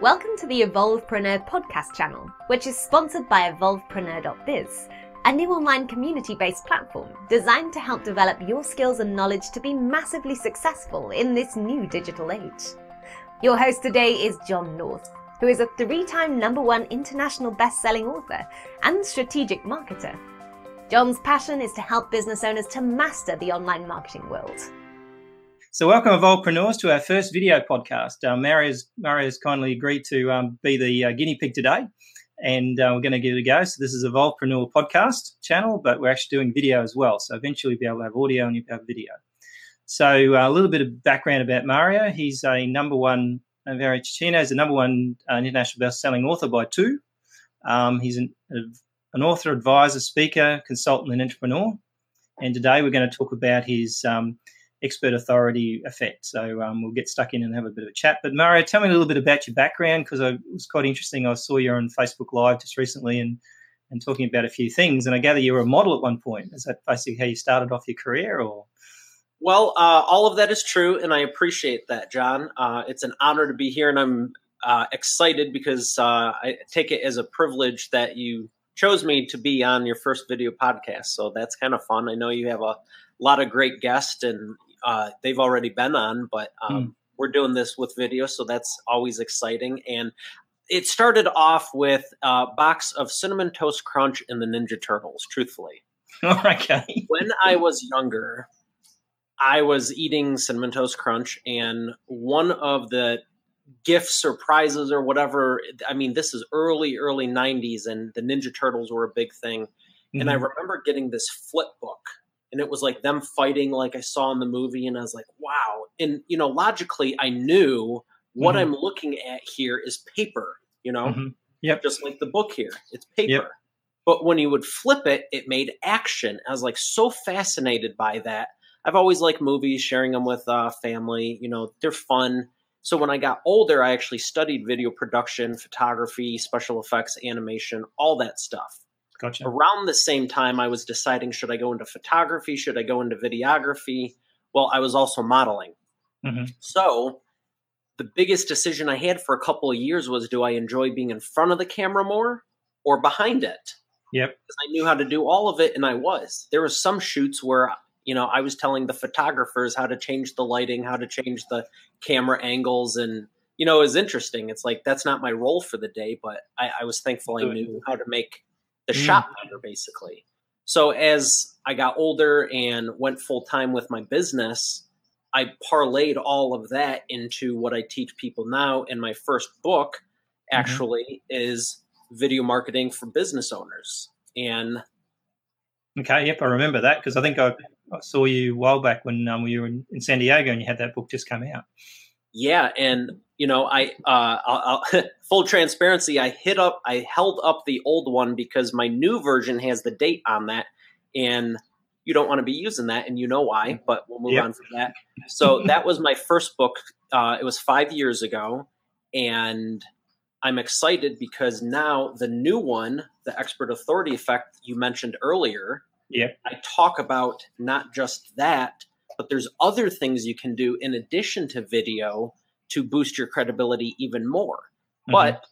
Welcome to the Evolvepreneur podcast channel, which is sponsored by evolvepreneur.biz, a new online community based platform designed to help develop your skills and knowledge to be massively successful in this new digital age. Your host today is John North, who is a three time number one international best selling author and strategic marketer. John's passion is to help business owners to master the online marketing world. So, welcome, Evolvepreneurs, to our first video podcast. Uh, Mario's, Mario's kindly agreed to um, be the uh, guinea pig today, and uh, we're going to give it a go. So, this is Evolvepreneur podcast channel, but we're actually doing video as well. So, eventually, we'll be able to have audio and you'll have video. So, uh, a little bit of background about Mario. He's a number one, Mario Cecchino is a number one uh, international best selling author by two. Um, he's an, an author, advisor, speaker, consultant, and entrepreneur. And today, we're going to talk about his um, expert authority effect. So um, we'll get stuck in and have a bit of a chat. But Mario, tell me a little bit about your background because it was quite interesting. I saw you on Facebook Live just recently and and talking about a few things. And I gather you were a model at one point. Is that basically how you started off your career, or? Well, uh, all of that is true, and I appreciate that, John. Uh, it's an honor to be here, and I'm uh, excited because uh, I take it as a privilege that you chose me to be on your first video podcast. So that's kind of fun. I know you have a lot of great guests, and uh, they've already been on, but um, mm. we're doing this with video, so that's always exciting. And it started off with a box of cinnamon toast crunch and the Ninja Turtles. Truthfully, okay. when I was younger, I was eating cinnamon toast crunch, and one of the gifts or prizes or whatever. I mean, this is early, early '90s, and the Ninja Turtles were a big thing. Mm-hmm. And I mm-hmm. remember getting this flip book and it was like them fighting like I saw in the movie, and I was like, wow. And you know, logically, I knew what mm-hmm. I'm looking at here is paper. You know, mm-hmm. yep, just like the book here, it's paper. Yep. But when you would flip it, it made action. I was like so fascinated by that. I've always liked movies, sharing them with uh, family. You know, they're fun. So when I got older, I actually studied video production, photography, special effects, animation, all that stuff. Gotcha. Around the same time, I was deciding should I go into photography? Should I go into videography? Well, I was also modeling. Mm-hmm. So the biggest decision I had for a couple of years was do I enjoy being in front of the camera more or behind it? Yep. Because I knew how to do all of it and I was. There were some shoots where you know, I was telling the photographers how to change the lighting, how to change the camera angles and you know, it was interesting. It's like that's not my role for the day, but I, I was thankful I knew how to make the mm. shop better, basically. So as I got older and went full time with my business, I parlayed all of that into what I teach people now. And my first book mm-hmm. actually mm-hmm. is video marketing for business owners. And okay, yep, I remember that because I think I, I, saw you a while back when um, you were in, in San Diego and you had that book just come out. Yeah, and you know, I uh, I'll, I'll, full transparency. I hit up, I held up the old one because my new version has the date on that, and you don't want to be using that, and you know why. But we'll move yep. on from that. So that was my first book. Uh, it was five years ago, and I'm excited because now the new one, the expert authority effect you mentioned earlier. Yeah, I talk about not just that, but there's other things you can do in addition to video to boost your credibility even more. Mm-hmm. But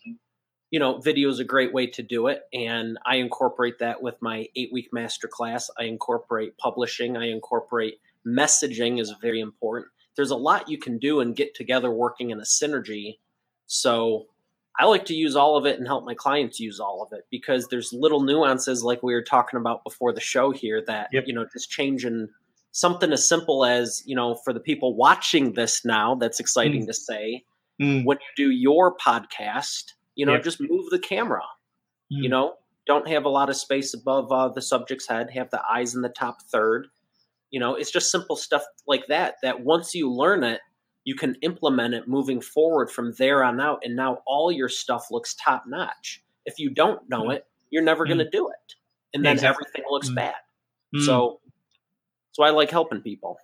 you know, video is a great way to do it, and I incorporate that with my eight week masterclass. I incorporate publishing. I incorporate messaging is very important. There's a lot you can do and get together working in a synergy. So I like to use all of it and help my clients use all of it because there's little nuances like we were talking about before the show here that yep. you know just changing something as simple as you know for the people watching this now that's exciting mm. to say mm. when you do your podcast you know just move the camera mm. you know don't have a lot of space above uh, the subject's head have the eyes in the top third you know it's just simple stuff like that that once you learn it you can implement it moving forward from there on out and now all your stuff looks top notch if you don't know mm. it you're never going to mm. do it and then exactly. everything looks mm. bad so so I like helping people.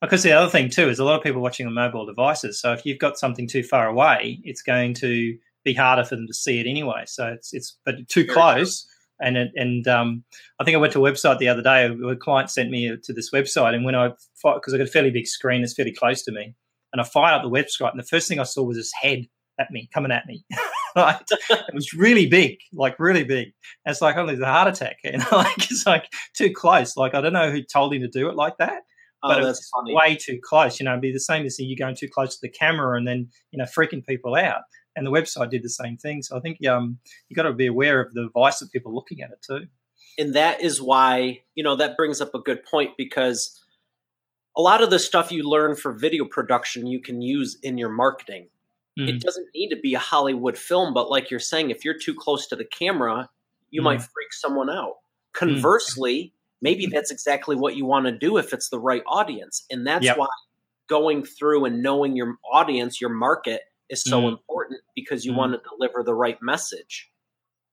Because the other thing too is a lot of people watching on mobile devices. So if you've got something too far away, it's going to be harder for them to see it anyway. So it's it's but too close. And it, and um, I think I went to a website the other day. A client sent me to this website, and when I fought, because I got a fairly big screen, it's fairly close to me, and I fired up the website, and the first thing I saw was this head at me, coming at me. right? it was really big, like really big. And it's like, oh, there's a heart attack. And like, it's like too close. Like, I don't know who told him to do it like that. Oh, but that's it's way too close. You know, it'd be the same as you going too close to the camera and then, you know, freaking people out. And the website did the same thing. So I think um, you got to be aware of the device of people looking at it too. and that is why you know that brings up a good point because a lot of the stuff you learn for video production you can use in your marketing Mm. it doesn't need to be a hollywood film but like you're saying if you're too close to the camera you Mm. might freak someone out conversely maybe that's exactly what you want to do if it's the right audience and that's Yep. why going through and knowing your audience your market is so Mm. important because you Mm. want to deliver the right message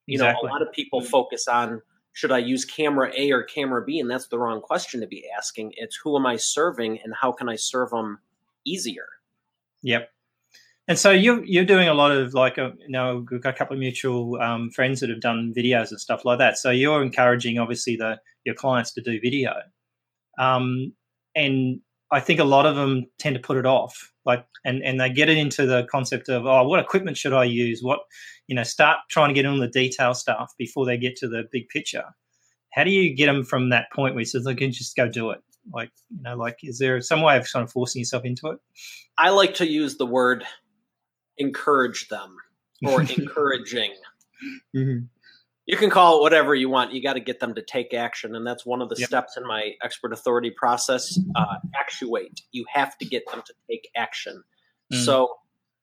you Exactly. know a lot of people focus on should i use camera a or camera b and that's the wrong question to be asking it's who am i serving and how can i serve them easier Yep. And so you're you're doing a lot of like a, you know we've got a couple of mutual um, friends that have done videos and stuff like that. So you're encouraging obviously the your clients to do video, um, and I think a lot of them tend to put it off, like and and they get it into the concept of oh what equipment should I use? What you know start trying to get on the detail stuff before they get to the big picture. How do you get them from that point where he says, "Look, you just go do it"? Like you know, like is there some way of kind of forcing yourself into it? i like to use the word encourage them or encouraging Mm-hmm. you can call it whatever you want you got to get them to take action and that's one of the Yep. steps in my expert authority process uh, actuate you have to get them to take action Mm. so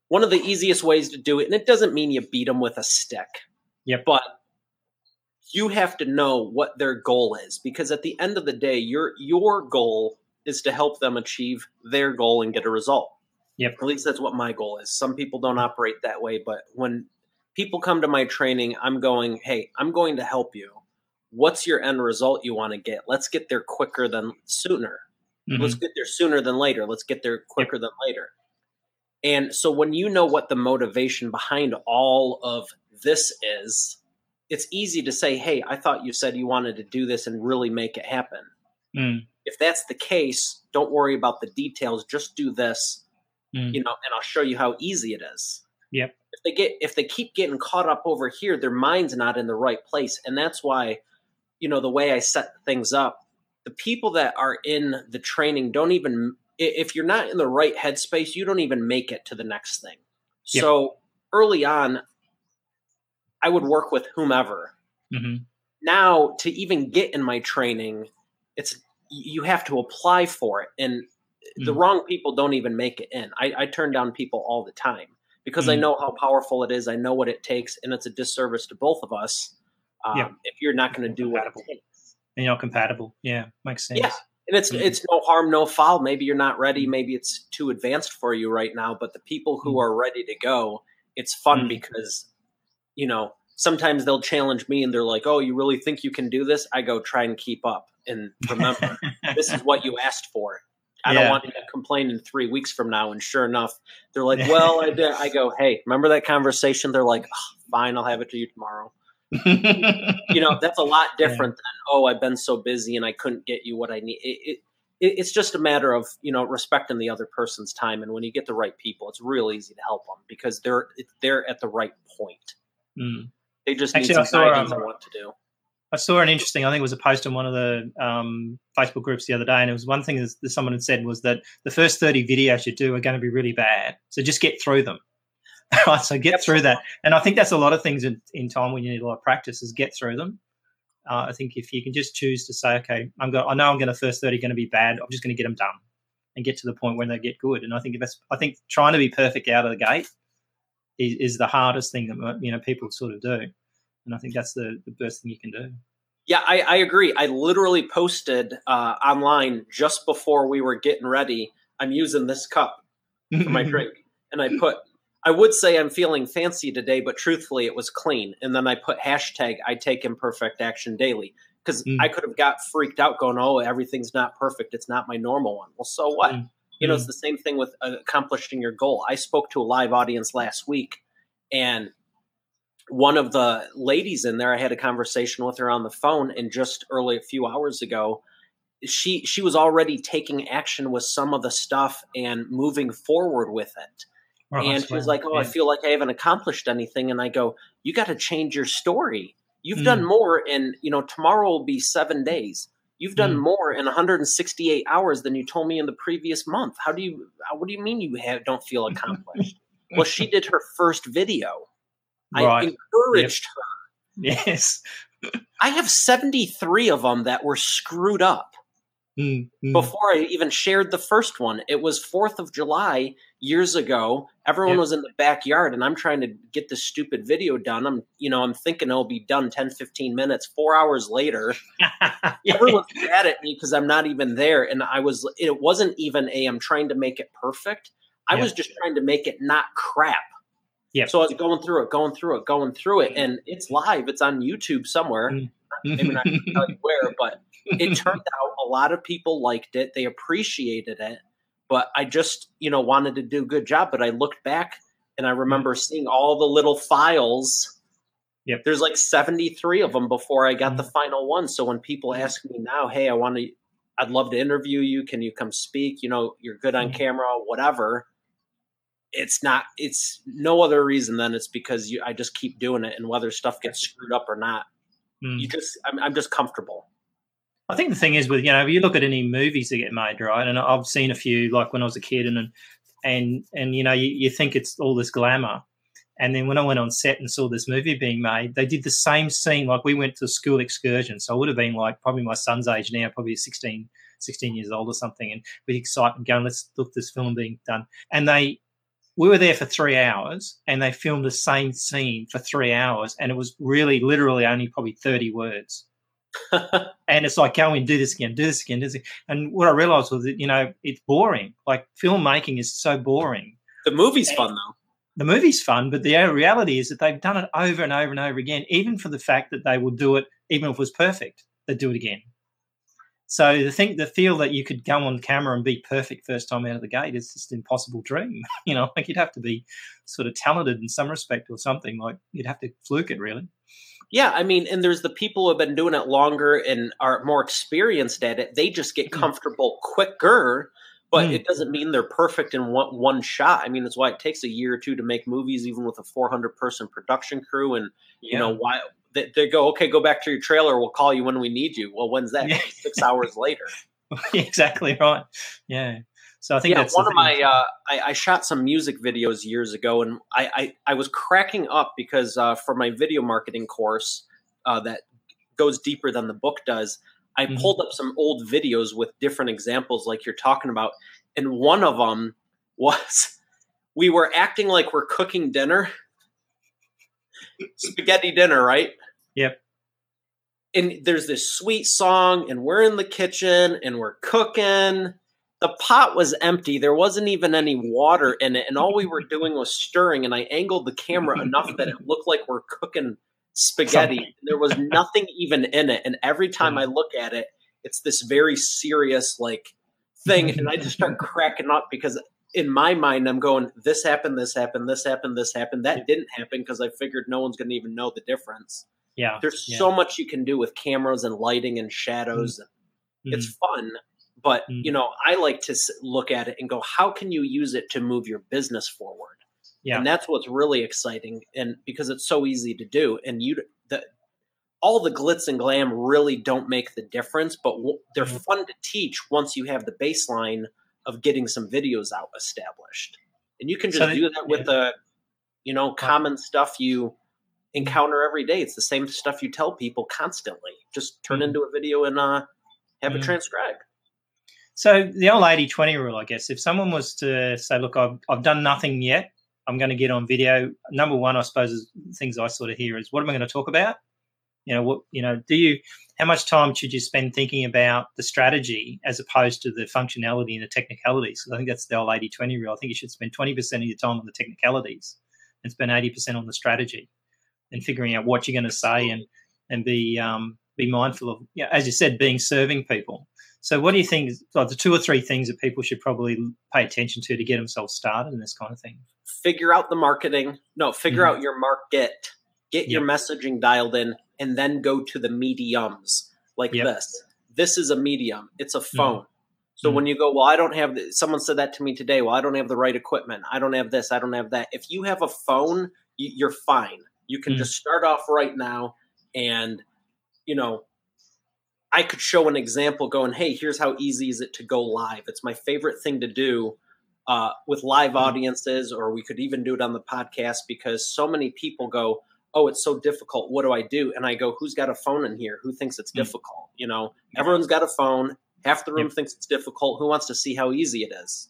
one of the easiest ways to do it and it doesn't mean you beat them with a stick Yep. but you have to know what their goal is because at the end of the day your your goal is to help them achieve their goal and get a result Yep. at least that's what my goal is. Some people don't operate that way but when people come to my training i'm going hey i'm going to help you. What's your end result you want to get? Let's get there quicker than sooner. Mhm. let's get there sooner than later. Let's get there quicker than later. And so when you know what the motivation behind all of this is it's easy to say hey i thought you said you wanted to do this and really make it happen. Mm. if that's the case don't worry about the details. Just do this Mm. you know and i'll show you how easy it is Yep. if they get if they keep getting caught up over here their mind's not in the right place and that's why you know the way i set things up the people that are in the training don't even if you're not in the right headspace you don't even make it to the next thing Yep. so early on i would work with whomever Mhm. now to even get in my training it's you have to apply for it and the Mm. wrong people don't even make it in I, I turn down people all the time because i Mm. know how powerful it is i know what it takes and it's a disservice to both of us um, Yep. if you're not going to do what it takes And you're not compatible. Yeah, makes sense. yeah and it's Mhm. it's no harm no foul maybe you're not ready maybe it's too advanced for you right now but the people who Mm. are ready to go it's fun Mm. because you know sometimes they'll challenge me and they're like oh you really think you can do this i go try and keep up and remember this is what you asked for i don't want to complain in three weeks from now and sure enough they're like well i did i go hey remember that conversation? They're like oh, fine i'll have it to you tomorrow. You know that's a lot different than oh i've been so busy and i couldn't get you what i need. It, it, it it's just a matter of you know respecting the other person's time and when you get the right people it's real easy to help them because they're they're at the right point. Mm. they just Actually, need some guidance um, on what to do I saw an interesting. I think it was a post on one of the um, Facebook groups the other day, and it was one thing that someone had said was that the first thirty videos you do are going to be really bad, so just get through them. right, so get through that, and I think that's a lot of things in, in time when you need a lot of practice is get through them. Uh, I think if you can just choose to say, okay, I'm going, I know I'm going to first thirty going to be bad. I'm just going to get them done and get to the point when they get good. And I think that's, I think trying to be perfect out of the gate is, is the hardest thing that you know people sort of do. And I think that's the, the best thing you can do. Yeah, I, I agree. I literally posted uh, online just before we were getting ready. I'm using this cup for my drink, and I put. I would say I'm feeling fancy today, but truthfully, it was clean. And then I put hashtag I take imperfect action daily because Mm. I could have got freaked out going, oh, everything's not perfect. It's not my normal one. Well, so what? Mm. You know, Mm. it's the same thing with uh, accomplishing your goal. I spoke to a live audience last week, and one of the ladies in there, I had a conversation with her on the phone, and just early a few hours ago, she she was already taking action with some of the stuff and moving forward with it. Right, and she was like, "Oh, yeah. I feel like I haven't accomplished anything." And I go, "You got to change your story. You've mm. done more, and you know tomorrow will be seven days. You've done mm. more in 168 hours than you told me in the previous month. How do you? What do you mean you have, don't feel accomplished?" well, she did her first video. Right. I encouraged yep. her. Yes. I have 73 of them that were screwed up. Mm-hmm. Before I even shared the first one, it was 4th of July years ago. Everyone yep. was in the backyard and I'm trying to get this stupid video done. I'm, you know, I'm thinking it'll be done 10, 15 minutes. Four hours later, everyone's mad at me because I'm not even there. And I was, it wasn't even a, I'm trying to make it perfect. I yep. was just trying to make it not crap. Yeah. So I was going through it, going through it, going through it, and it's live. It's on YouTube somewhere. Mm. Maybe not tell you where, but it turned out a lot of people liked it. They appreciated it, but I just you know wanted to do a good job. But I looked back and I remember seeing all the little files. Yep. There's like 73 of them before I got mm. the final one. So when people ask me now, hey, I want to, I'd love to interview you. Can you come speak? You know, you're good on mm. camera, whatever it's not it's no other reason than it's because you I just keep doing it and whether stuff gets screwed up or not. Mm. You just I'm, I'm just comfortable. I think the thing is with you know if you look at any movies that get made right, and I've seen a few like when I was a kid, and and and you know you, you think it's all this glamour, and then when I went on set and saw this movie being made, they did the same scene. Like we went to a school excursion, so I would have been like probably my son's age now, probably 16, 16 years old or something, and with excitement going, let's look this film being done, and they we were there for three hours and they filmed the same scene for three hours and it was really literally only probably 30 words. And it's like go and do this again do this again do this again. and what i realized was that you know it's boring. Like filmmaking is so boring. The movie's and fun though. the movie's fun but the reality is that they've done it over and over and over again even for the fact that they will do it even if it was perfect they do it again so the think the feel that you could go on camera and be perfect first time out of the gate is just an impossible dream. you know, like you'd have to be sort of talented in some respect or something. Like you'd have to fluke it really. Yeah, I mean, and there's the people who have been doing it longer and are more experienced at it. They just get mm. comfortable quicker, but mm. it doesn't mean they're perfect in one, one shot. I mean, that's why it takes a year or two to make movies, even with a 400 person production crew. And yeah. you know why they, they, go, okay, go back to your trailer. We'll call you when we need you. Well, when's that? Yeah. Six hours later. exactly right. Yeah. So I think yeah, one of my uh, I, I, shot some music videos years ago, and I I, I was cracking up because uh, for my video marketing course uh, that goes deeper than the book does, I mm-hmm. pulled up some old videos with different examples, like you're talking about, and one of them was we were acting like we're cooking dinner spaghetti dinner, right? Yep. And there's this sweet song, and we're in the kitchen and we're cooking. The pot was empty. There wasn't even any water in it. And all we were doing was stirring. And I angled the camera enough that it looked like we're cooking spaghetti. There was nothing even in it. And every time I look at it, it's this very serious, like, thing. And I just start cracking up because in my mind, I'm going, this happened, this happened, this happened, this happened. That didn't happen because I figured no one's going to even know the difference. Yeah. There's yeah. so much you can do with cameras and lighting and shadows. Mm-hmm. It's fun. But, mm-hmm. you know, I like to look at it and go, how can you use it to move your business forward? Yeah. And that's what's really exciting. And because it's so easy to do. And you, the, all the glitz and glam really don't make the difference, but they're mm-hmm. fun to teach once you have the baseline of getting some videos out established. And you can just so, do that with yeah. the, you know, common stuff you encounter every day. It's the same stuff you tell people constantly. Just turn mm. into a video and uh, have mm. it transcribed. So the old 80 20 rule, I guess, if someone was to say, look, I've, I've done nothing yet, I'm going to get on video. Number one, I suppose, is things I sort of hear is what am I going to talk about? You know, what, you know, do you, how much time should you spend thinking about the strategy as opposed to the functionality and the technicalities? because I think that's the old 80 20 rule. I think you should spend 20% of your time on the technicalities and spend 80% on the strategy and figuring out what you're going to say and, and be, um, be mindful of, you know, as you said, being serving people. So, what do you think are the two or three things that people should probably pay attention to to get themselves started in this kind of thing? Figure out the marketing. No, figure mm-hmm. out your market. Get yep. your messaging dialed in and then go to the mediums like yep. this. This is a medium, it's a phone. Mm. So mm. when you go, well, I don't have. The, someone said that to me today. Well, I don't have the right equipment. I don't have this. I don't have that. If you have a phone, you, are fine. You can mm. just start off right now, and you know, I could show an example going, hey, here's how easy is it to go live. It's my favorite thing to do uh, with live mm. audiences, or we could even do it on the podcast because so many people go, oh, it's so difficult. What do I do? And I go, who's got a phone in here? Who thinks it's mm. difficult? You know, everyone's got a phone. Half the room yep. thinks it's difficult. Who wants to see how easy it is?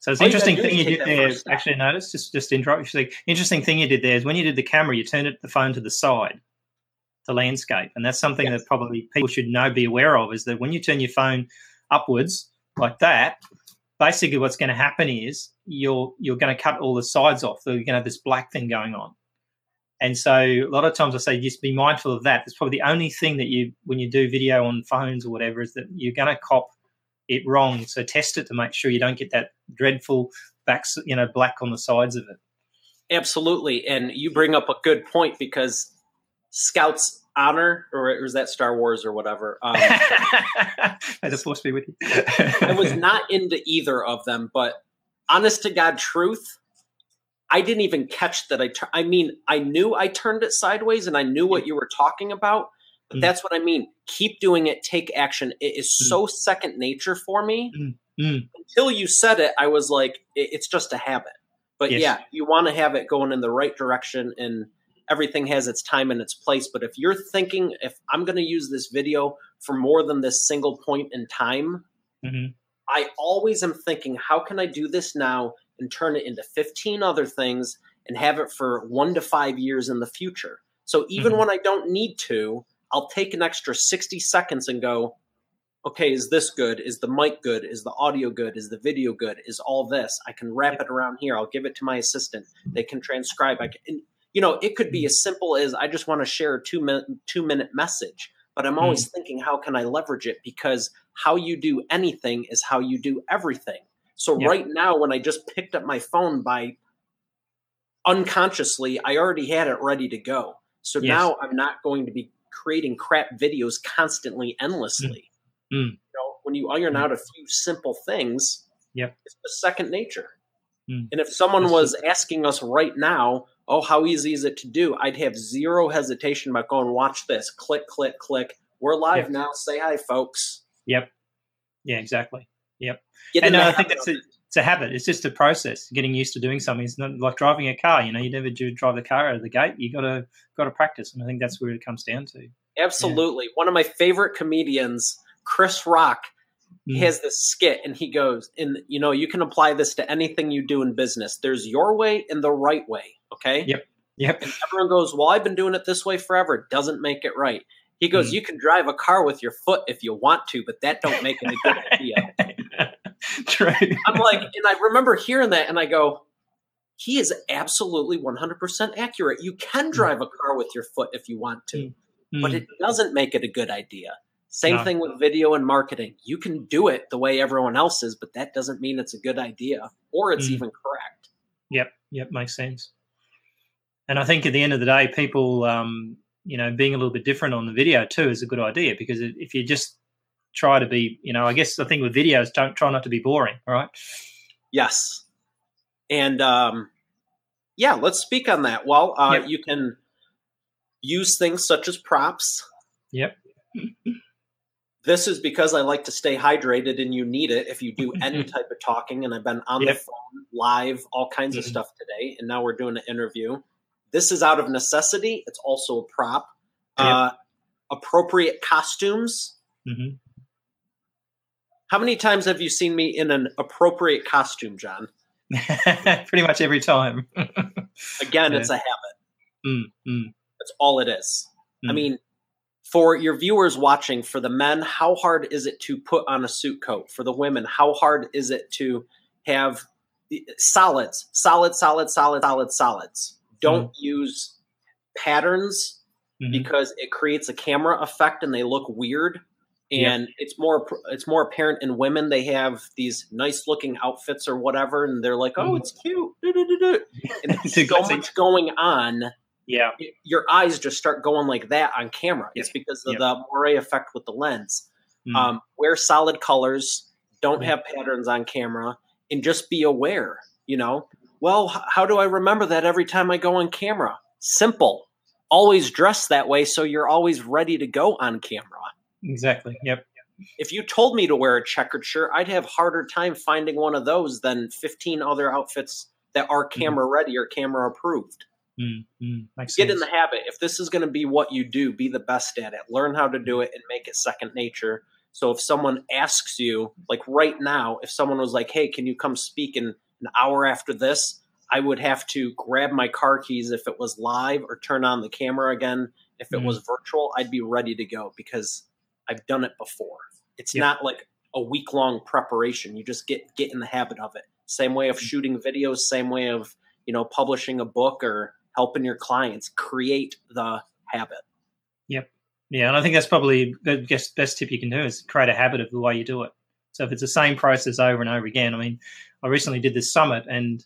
So it's All interesting thing you did there. Actually, notice just just interrupt. You interesting thing you did there is when you did the camera, you turned it, the phone to the side, the landscape, and that's something yes. that probably people should know, be aware of, is that when you turn your phone upwards like that, basically what's going to happen is you're you're going to cut all the sides off. So you're going to have this black thing going on. And so a lot of times I say just be mindful of that. It's probably the only thing that you when you do video on phones or whatever is that you're going to cop it wrong. So test it to make sure you don't get that dreadful back, you know, black on the sides of it. Absolutely, and you bring up a good point because Scouts honor, or is that Star Wars or whatever? Um, May the force be with you. I was not into either of them, but honest to God, truth, I didn't even catch that I. Tur- I mean, I knew I turned it sideways, and I knew what you were talking about. But mm. that's what I mean. Keep doing it. Take action. It is mm. so second nature for me. Mm. mm. Until you said it, I was like, it, it's just a habit. But yes. yeah, you want to have it going in the right direction, and everything has its time and its place. But if you're thinking, if I'm going to use this video for more than this single point in time, mm-hmm. I always am thinking, how can I do this now and turn it into 15 other things and have it for one to five years in the future? So even mm-hmm. when I don't need to, I'll take an extra 60 seconds and go, okay, is this good? Is the mic good? Is the audio good? Is the video good? Is all this? I can wrap it around here. I'll give it to my assistant. They can transcribe. I can, you know, it could be mm-hmm. as simple as I just want to share a two minute two minute message, but I'm always mm. thinking, how can I leverage it? Because how you do anything is how you do everything. So yeah. right now, when I just picked up my phone by unconsciously, I already had it ready to go. So yes. now I'm not going to be creating crap videos constantly, endlessly. Mm. Mm. You know, when you iron mm. out a few simple things, yep. it's a second nature. Mm. And if someone was asking us right now, oh, how easy is it to do? I'd have zero hesitation about going, watch this, click, click, click. We're live yep. now. Say hi, folks. Yep. Yeah, exactly. Yep. Get and uh, I think that's a, it's a habit. It's just a process. Getting used to doing something. It's not like driving a car. You know, you never do drive the car out of the gate. You gotta gotta practice, and I think that's where it comes down to. Absolutely. Yeah. One of my favorite comedians, Chris Rock, mm. has this skit, and he goes, "And you know, you can apply this to anything you do in business. There's your way and the right way. Okay. Yep. Yep. And everyone goes, "Well, I've been doing it this way forever. It doesn't make it right." He goes, mm. "You can drive a car with your foot if you want to, but that don't make it a good idea." True. I'm like, and I remember hearing that, and I go, he is absolutely 100% accurate. You can mm. drive a car with your foot if you want to, mm. but it doesn't make it a good idea. Same no. thing with video and marketing. You can do it the way everyone else is, but that doesn't mean it's a good idea or it's mm. even correct. Yep, yep, makes sense. And I think at the end of the day, people, um, you know, being a little bit different on the video too is a good idea because if you just try to be, you know, I guess the thing with videos, don't try not to be boring, right? Yes. And um, yeah, let's speak on that. Well, uh, yep. you can use things such as props. Yep. This is because I like to stay hydrated and you need it if you do any type of talking. And I've been on yep. the phone, live, all kinds mm-hmm. of stuff today. And now we're doing an interview. This is out of necessity. It's also a prop. Yep. Uh, appropriate costumes. Mm-hmm. How many times have you seen me in an appropriate costume, John? Pretty much every time. Again, yeah. it's a habit. Mm, mm. That's all it is. Mm. I mean, for your viewers watching, for the men, how hard is it to put on a suit coat? For the women, how hard is it to have solids, solid, solid, solid, solid, solids? Don't mm. use patterns mm-hmm. because it creates a camera effect and they look weird and it's more it's more apparent in women they have these nice looking outfits or whatever and they're like oh mm. it's cute and there's so much going on yeah your eyes just start going like that on camera it's because of the moire effect with the lens mm. um, wear solid colors don't Yeah. have patterns on camera, and just be aware. You know, well, h- how do I remember that every time I go on camera? Simple. Always dress that way so you're always ready to go on camera. Exactly. Yep. If you told me to wear a checkered shirt, I'd have harder time finding one of those than 15 other outfits that are camera ready or camera approved. Mm, mm, makes Get sense. in the habit. If this is going to be what you do, be the best at it. Learn how to do it and make it second nature. So if someone asks you, like right now, if someone was like, "Hey, can you come speak in an hour after this?" I would have to grab my car keys if it was live or turn on the camera again. If it Mhm. was virtual, I'd be ready to go because I've done it before. It's Yep. not like a week long preparation. You just get get in the habit of it. Same way of mm. shooting videos, same way of, you know, publishing a book or helping your clients create the habit. Yep. Yeah, and I think that's probably the best, best tip you can do is create a habit of the way you do it. So if it's the same process over and over again, I mean, I recently did this summit, and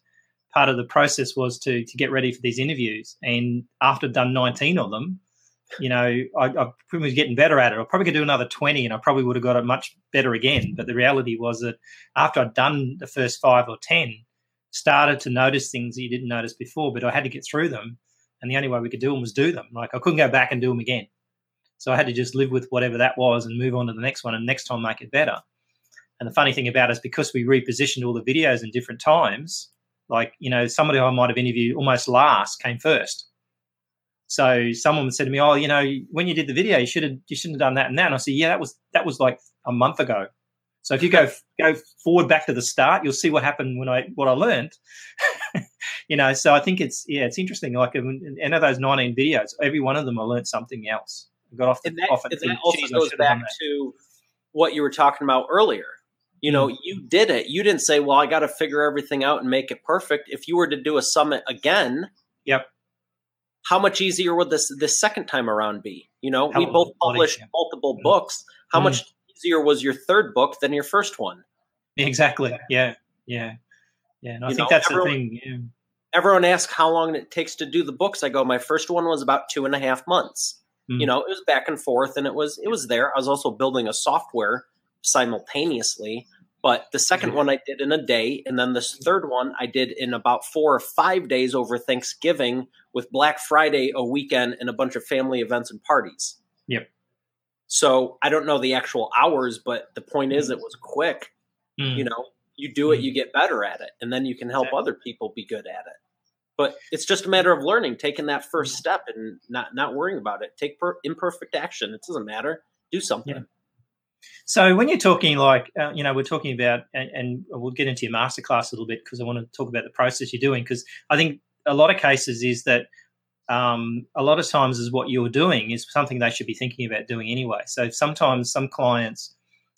part of the process was to to get ready for these interviews. And after done 19 of them, you know, I, I was getting better at it. I probably could do another 20, and I probably would have got it much better again. But the reality was that after I'd done the first five or 10, started to notice things that you didn't notice before, but I had to get through them. And the only way we could do them was do them. Like I couldn't go back and do them again. So I had to just live with whatever that was and move on to the next one and next time make it better. And the funny thing about it is because we repositioned all the videos in different times, like, you know, somebody I might have interviewed almost last came first. So someone said to me, Oh, you know, when you did the video, you should have you shouldn't have done that and that. And I said, Yeah, that was that was like a month ago. So if you go go forward back to the start, you'll see what happened when I what I learned. you know, so I think it's yeah, it's interesting. Like in any of those 19 videos, every one of them I learned something else. I got off the And that, off it and thinking, that also goes should have done back to what you were talking about earlier. You know, mm. you did it. You didn't say, "Well, I got to figure everything out and make it perfect." If you were to do a summit again, Yep. How much easier would this this second time around be? You know, Hell we both published multiple Mm. books. How Mm. much easier was your third book than your first one? Exactly. Yeah. Yeah. Yeah. And I You think know, that's everyone- the thing. Yeah. Everyone asks how long it takes to do the books. I go, my first one was about two and a half months. Mm. You know, it was back and forth, and it was it was there. I was also building a software simultaneously. But the 2nd Mhm. one I did in a day, and then this third one I did in about four or five days over Thanksgiving, with Black Friday a weekend and a bunch of family events and parties. Yep. So I don't know the actual hours, but the point is, it was quick. Mm. You know, you do it, Mm. you get better at it, and then you can help Exactly. other people be good at it. But it's just a matter of learning, taking that first Mm. step, and not not worrying about it. Take per, imperfect action. It doesn't matter. Do something. Yeah. So when you're talking like, uh, you know, we're talking about, and, and we'll get into your masterclass a little bit because I want to talk about the process you're doing because I think a lot of cases is that um, a lot of times is what you're doing is something they should be thinking about doing anyway. So sometimes some clients,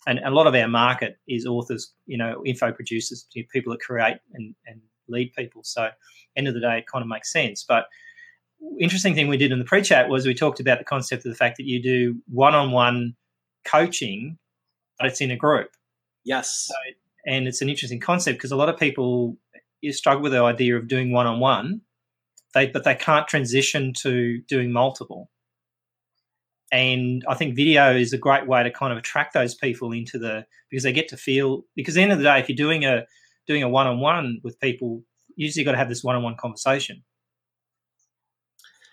and a lot of our market is authors, you know, info producers, people that create and, and lead people. So end of the day, it kind of makes sense. But interesting thing we did in the pre-chat was we talked about the concept of the fact that you do one-on-one coaching, but it's in a group. Yes. And it's an interesting concept because a lot of people you struggle with the idea of doing one on one, they but they can't transition to doing multiple. And I think video is a great way to kind of attract those people into the because they get to feel because at the end of the day, if you're doing a doing a one on one with people, usually you've got to have this one on one conversation.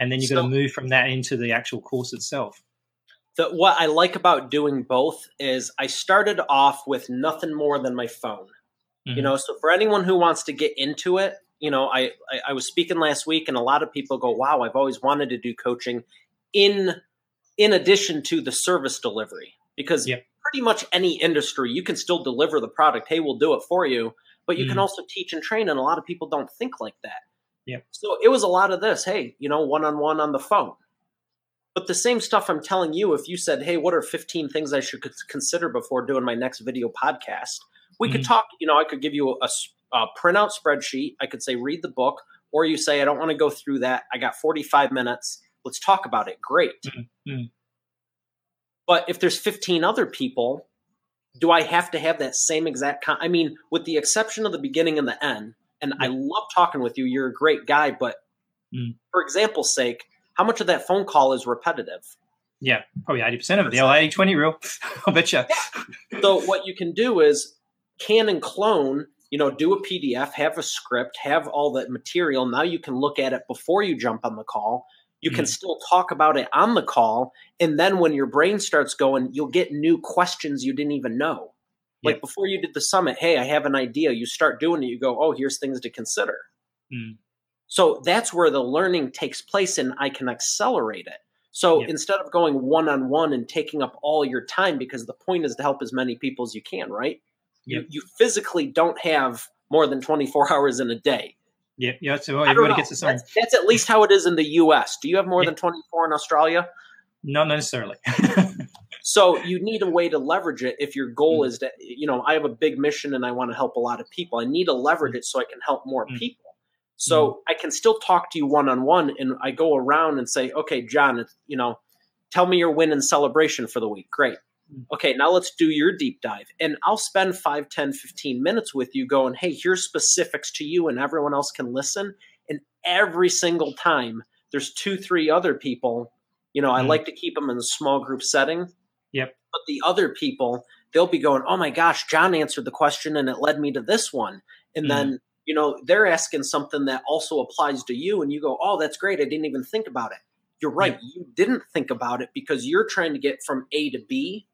And then you've got to move from that into the actual course itself. The, what I like about doing both is I started off with nothing more than my phone. You Mhm. know, so for anyone who wants to get into it, you know, I, I I was speaking last week, and a lot of people go, "Wow, I've always wanted to do coaching." In in addition to the service delivery, because Yep. pretty much any industry you can still deliver the product. Hey, we'll do it for you, but you can Mhm. also teach and train, and a lot of people don't think like that. Yeah. So it was a lot of this. Hey, you know, one on one on the phone. But the same stuff I'm telling you, if you said, "Hey, what are 15 things I should consider before doing my next video podcast?" We could Mhm. talk. You know, I could give you a, a printout spreadsheet. I could say, "Read the book," or you say, "I don't want to go through that. I got 45 minutes. Let's talk about it." Great. Mhm. But if there's 15 other people, do I have to have that same exact? Con- I mean, with the exception of the beginning and the end. And I love talking with you. You're a great guy, but Mm. for example's sake, how much of that phone call is repetitive? Yeah, probably 80% of it. The old 80 20 rule. I'll bet you. So what you can do is can and clone, you know, do a PDF, have a script, have all that material. Now you can look at it before you jump on the call. You can Mhm. still talk about it on the call. And then when your brain starts going, you'll get new questions you didn't even know. Like Yep. before you did the summit, hey, I have an idea. You start doing it, you go, oh, here's things to consider. Mm. So that's where the learning takes place and I can accelerate it. So Yep. instead of going one on one and taking up all your time, because the point is to help as many people as you can, right? You, Yep. you physically don't have more than 24 hours in a day. Yeah, yeah. So everybody gets the same. That's, that's at least how it is in the US. Do you have more Yeah. than 24 in Australia? Not necessarily. So you need a way to leverage it if your goal Mm. is that, you know, I have a big mission and I want to help a lot of people. I need to leverage it so I can help more Mm. people. So I can still talk to you one on one and I go around and say, okay, John, it's, you know, tell me your win and celebration for the week. Great. Mm. Okay, now let's do your deep dive. And I'll spend 5, 10, 15 minutes with you going, hey, here's specifics to you and everyone else can listen. And every single time there's two, three other people, you know, I Mm. like to keep them in a small group setting. Yep. But the other people, they'll be going, oh my gosh, John answered the question and it led me to this one. And Mm. then, you know, they're asking something that also applies to you. And you go, oh, that's great. I didn't even think about it. You're right. You didn't think about it because you're trying to get from A to B.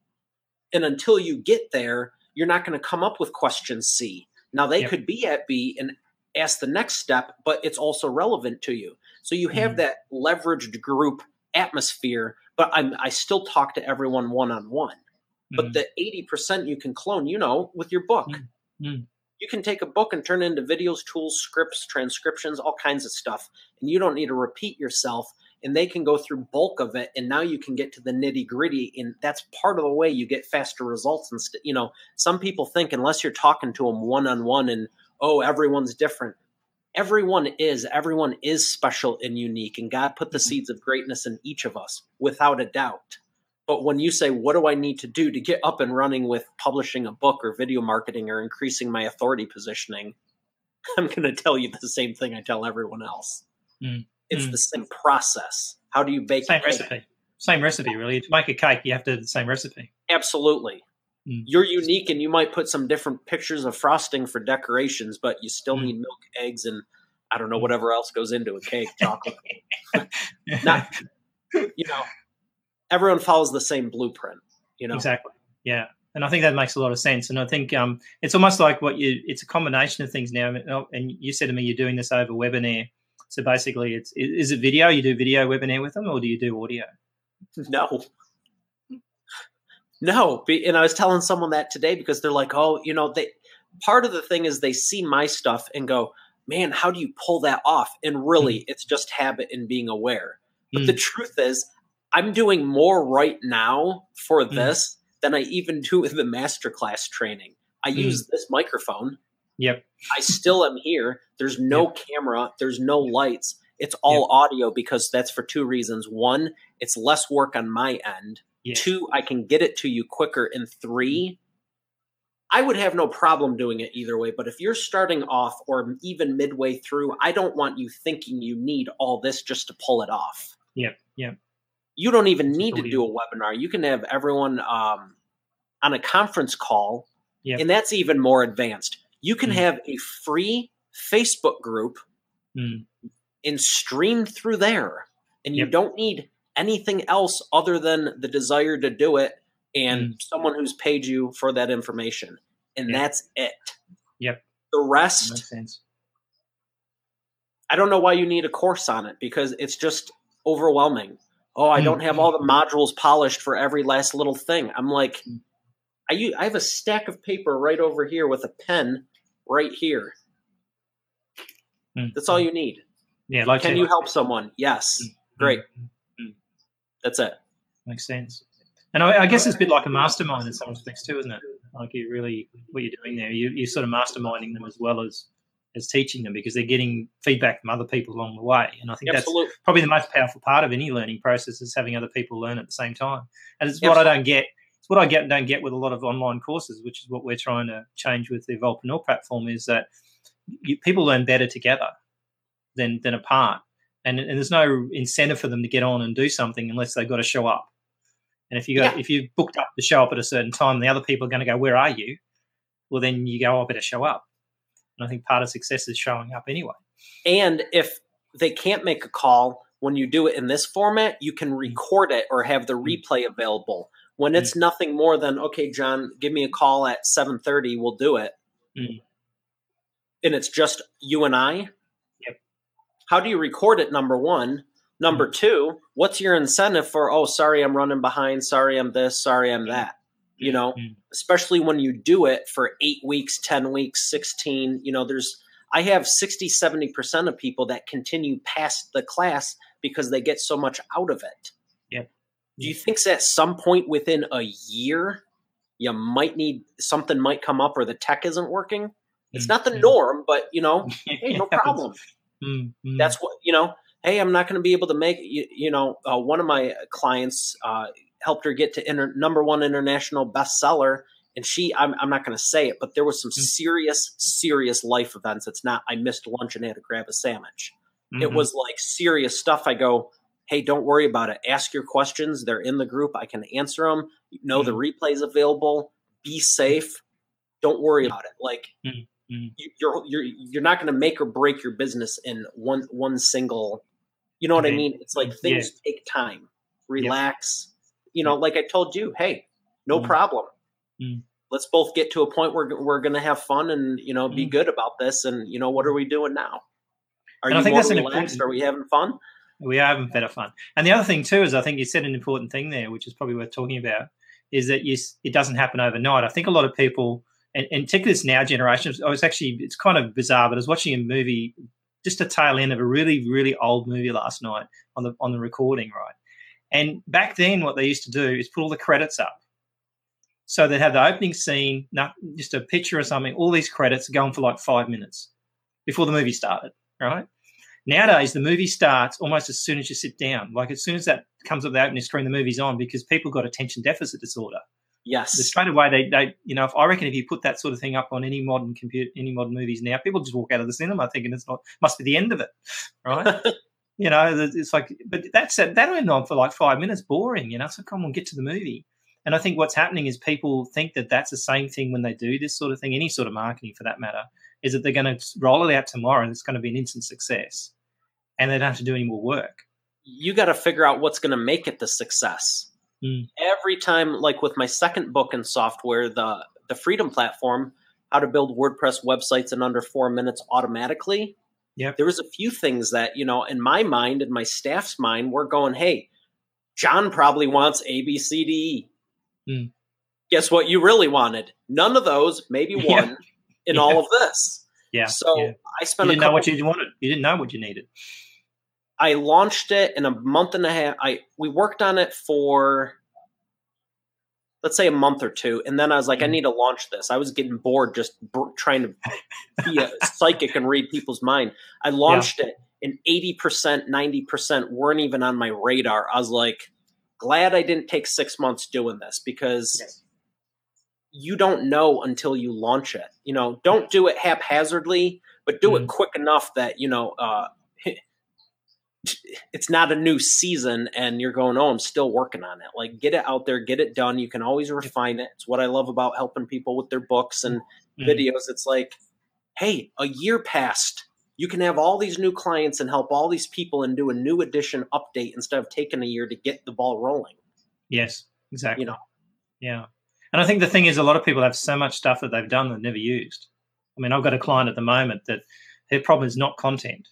And until you get there, you're not going to come up with question C. Now, they Yep. could be at B and ask the next step, but it's also relevant to you. So you have Mhm. that leveraged group atmosphere, but I'm, I still talk to everyone one on one. But Mm. the 80% you can clone, you know, with your book. Mm. You can take a book and turn it into videos, tools, scripts, transcriptions, all kinds of stuff. And you don't need to repeat yourself. And they can go through bulk of it. And now you can get to the nitty gritty. And that's part of the way you get faster results. And, st- you know, some people think unless you're talking to them one on one and, oh, everyone's different. Everyone is. Everyone is special and unique. And God put the Mhm. seeds of greatness in each of us without a doubt. But when you say, what do I need to do to get up and running with publishing a book or video marketing or increasing my authority positioning? I'm going to tell you the same thing I tell everyone else. Mm. It's Mm. the same process. How do you bake same a cake? recipe. Same recipe, really. To make a cake, you have to have the same recipe. Absolutely. Mm. You're unique and you might put some different pictures of frosting for decorations, but you still Mm. need milk, eggs, and I don't know, whatever else goes into a cake, chocolate. Not- you know, everyone follows the same blueprint, you know? Exactly. Yeah. And I think that makes a lot of sense. And I think um, it's almost like what you, it's a combination of things now. And you said to me, you're doing this over webinar. So basically, it's is it video? You do video webinar with them, or do you do audio? No. No. And I was telling someone that today because they're like, oh, you know, they part of the thing is they see my stuff and go, man, how do you pull that off? And really, it's just habit and being aware. But Mm. the truth is, I'm doing more right now for Mm. this than I even do in the masterclass training. I Mm. use this microphone. Yep. I still am here. There's no camera, there's no lights. It's all audio because that's for two reasons. One, it's less work on my end. Yeah. Two, I can get it to you quicker. And three, I would have no problem doing it either way. But if you're starting off or even midway through, I don't want you thinking you need all this just to pull it off. Yep. Yep. You don't even need to do a webinar. You can have everyone um, on a conference call, Yep. and that's even more advanced. You can Mm. have a free Facebook group Mm. and stream through there. And you Yep. don't need anything else other than the desire to do it and someone who's paid you for that information. And Mm. Yep. that's it. Yep. The rest. I don't know why you need a course on it because it's just overwhelming. Oh, I don't have mm-hmm. all the modules polished for every last little thing. I'm like. I, I have a stack of paper right over here with a pen right here. That's all mm-hmm. you need. Yeah. Like Can you help someone? Yes. Mm-hmm. Great. Mm. That's it. Makes sense. And I, I guess it's a bit like a mastermind in some respects too, isn't it? Like you really, what you're doing there, you, you're sort of masterminding them as well as as teaching them because they're getting feedback from other people along the way. And I think that's probably the most powerful part of any learning process is having other people learn at the same time. And it's what I don't get. It's what I get and don't get with a lot of online courses, which is what we're trying to change with the Evolvepreneur platform. Is that you, people learn better together than than apart, and, and there's no incentive for them to get on and do something unless they've got to show up. And if you go, Yeah. if you booked up to show up at a certain time, the other people are going to go, "Where are you?" well, then you go, oh, I better show up. And I think part of success is showing up anyway. And if they can't make a call, when you do it in this format, you can record it or have the replay available. When it's mm. nothing more than, okay, John, give me a call at 7:30, we'll do it. Mm. And it's just you and I. Yep. How do you record it number 1? Number mm. 2, what's your incentive for, oh, sorry I'm running behind, sorry I'm this, sorry I'm that. You know, mm. especially when you do it for 8 weeks, 10 weeks, 16, you know, there's I have 60, 70% of people that continue past the class because they get so much out of it. Yeah. Do you think at some point within a year you might need something might come up or the tech isn't working? It's not the mm-hmm. norm, but you know, hey, no problem. Mm-hmm. That's what you know. Hey, I'm not going to be able to make you, you know. Uh, one of my clients uh, helped her get to inter- number one international bestseller, and she I'm, I'm not going to say it but there was some mm-hmm. serious serious life events. It's not i missed lunch and had to grab a sandwich. Mm-hmm. it was like serious stuff. I go hey don't worry about it. Ask your questions. They're in the group. I can answer them you know mm-hmm. the replay's available. Be safe. Don't worry about it. Like mm-hmm. you're you're you're not going to make or break your business in one one single you know what i mean? It's like things yeah. take time. Relax you know like i told you hey no mm-hmm. problem Mm. Let's both get to a point where we're going to have fun and you know be mm. good about this. And you know, what are we doing now? Are and you I think that's relaxed? Are we having fun? We are having better fun. And the other thing too is I think you said an important thing there, which is probably worth talking about, is that you, it doesn't happen overnight. I think a lot of people, and, and particularly this now generation, I was actually it's kind of bizarre, but I was watching a movie, just a tail end of a really really old movie last night on the on the recording, right? And back then, what they used to do is put all the credits up so they'd have the opening scene, not just a picture or something, all these credits going for like five minutes before the movie started, right? Nowadays, the movie starts almost as soon as you sit down. Like as soon as that comes up the opening screen, the movie's on because people got attention deficit disorder. Yes. So straight away, they, they, you know, if I reckon if you put that sort of thing up on any modern computer, any modern movies now, people just walk out of the cinema thinking it's not, must be the end of it, right? you know, it's like, but that's that went on for like five minutes, boring. You know, so come on, get to the movie. And I think what's happening is people think that that's the same thing when they do this sort of thing, any sort of marketing for that matter, is that they're going to roll it out tomorrow and it's going to be an instant success and they don't have to do any more work. You got to figure out what's going to make it the success. Mm. Every time, like with my second book in software, the the Freedom Platform, how to build WordPress websites in under four minutes automatically. Yep. There was a few things that, you know, in my mind and my staff's mind, we're going, hey, John probably wants A, B, C, D, E. Mm. Guess what you really wanted? None of those, maybe one yeah. in yeah. all of this. Yeah. So yeah. I spent. You didn't know what you wanted. You didn't know what you needed. I launched it in a month and a half. I we worked on it for let's say a month or two, and then I was like, mm. I need to launch this. I was getting bored just b- trying to be a psychic and read people's mind. I launched it, and eighty percent, ninety percent weren't even on my radar. I was like, glad I didn't take six months doing this because yes. you don't know until you launch it. You know, don't do it haphazardly, but do mm-hmm. it quick enough that, you know, uh, it's not a new season and you're going, oh, I'm still working on it. Like, get it out there, get it done. You can always refine it. It's what I love about helping people with their books and mm-hmm. videos. It's like, hey, a year passed you can have all these new clients and help all these people and do a new edition update instead of taking a year to get the ball rolling. Yes, exactly. You know, yeah. And I think the thing is, a lot of people have so much stuff that they've done that never used. I mean, I've got a client at the moment that her problem is not content,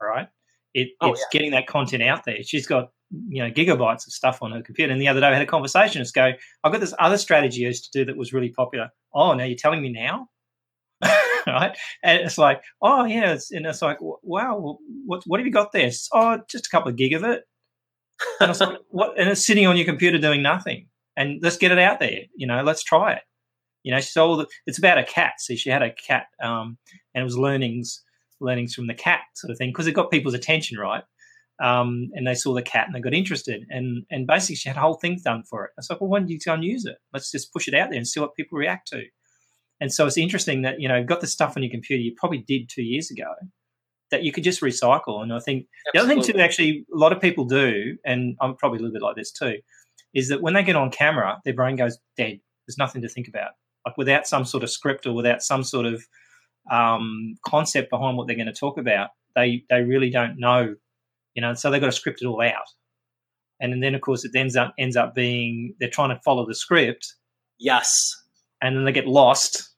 right? It, oh, it's yeah. getting that content out there. She's got you know gigabytes of stuff on her computer. And the other day, I had a conversation. Just go, I've got this other strategy I used to do that was really popular. Oh, now you're telling me now? right? And it's like, oh yeah, it's, and it's like, wow, what what have you got there? oh, just a couple of gig of it. And it's like, what? And it's sitting on your computer doing nothing. And let's get it out there. You know, let's try it. You know, she so it's about a cat. See, she had a cat, um, and it was learnings, learnings from the cat sort of thing, because it got people's attention, right? Um, and they saw the cat and they got interested. And and basically, she had a whole thing done for it. I was like, well, why don't you go and use it? Let's just push it out there and see what people react to. And so it's interesting that, you know, you've got the stuff on your computer you probably did two years ago that you could just recycle. And I think Absolutely. the other thing too, actually, a lot of people do, and I'm probably a little bit like this too, is that when they get on camera, their brain goes dead. There's nothing to think about. like without some sort of script or without some sort of um, concept behind what they're going to talk about, they they really don't know, you know. So they've got to script it all out, and then of course it ends up ends up being they're trying to follow the script. Yes, and then they get lost.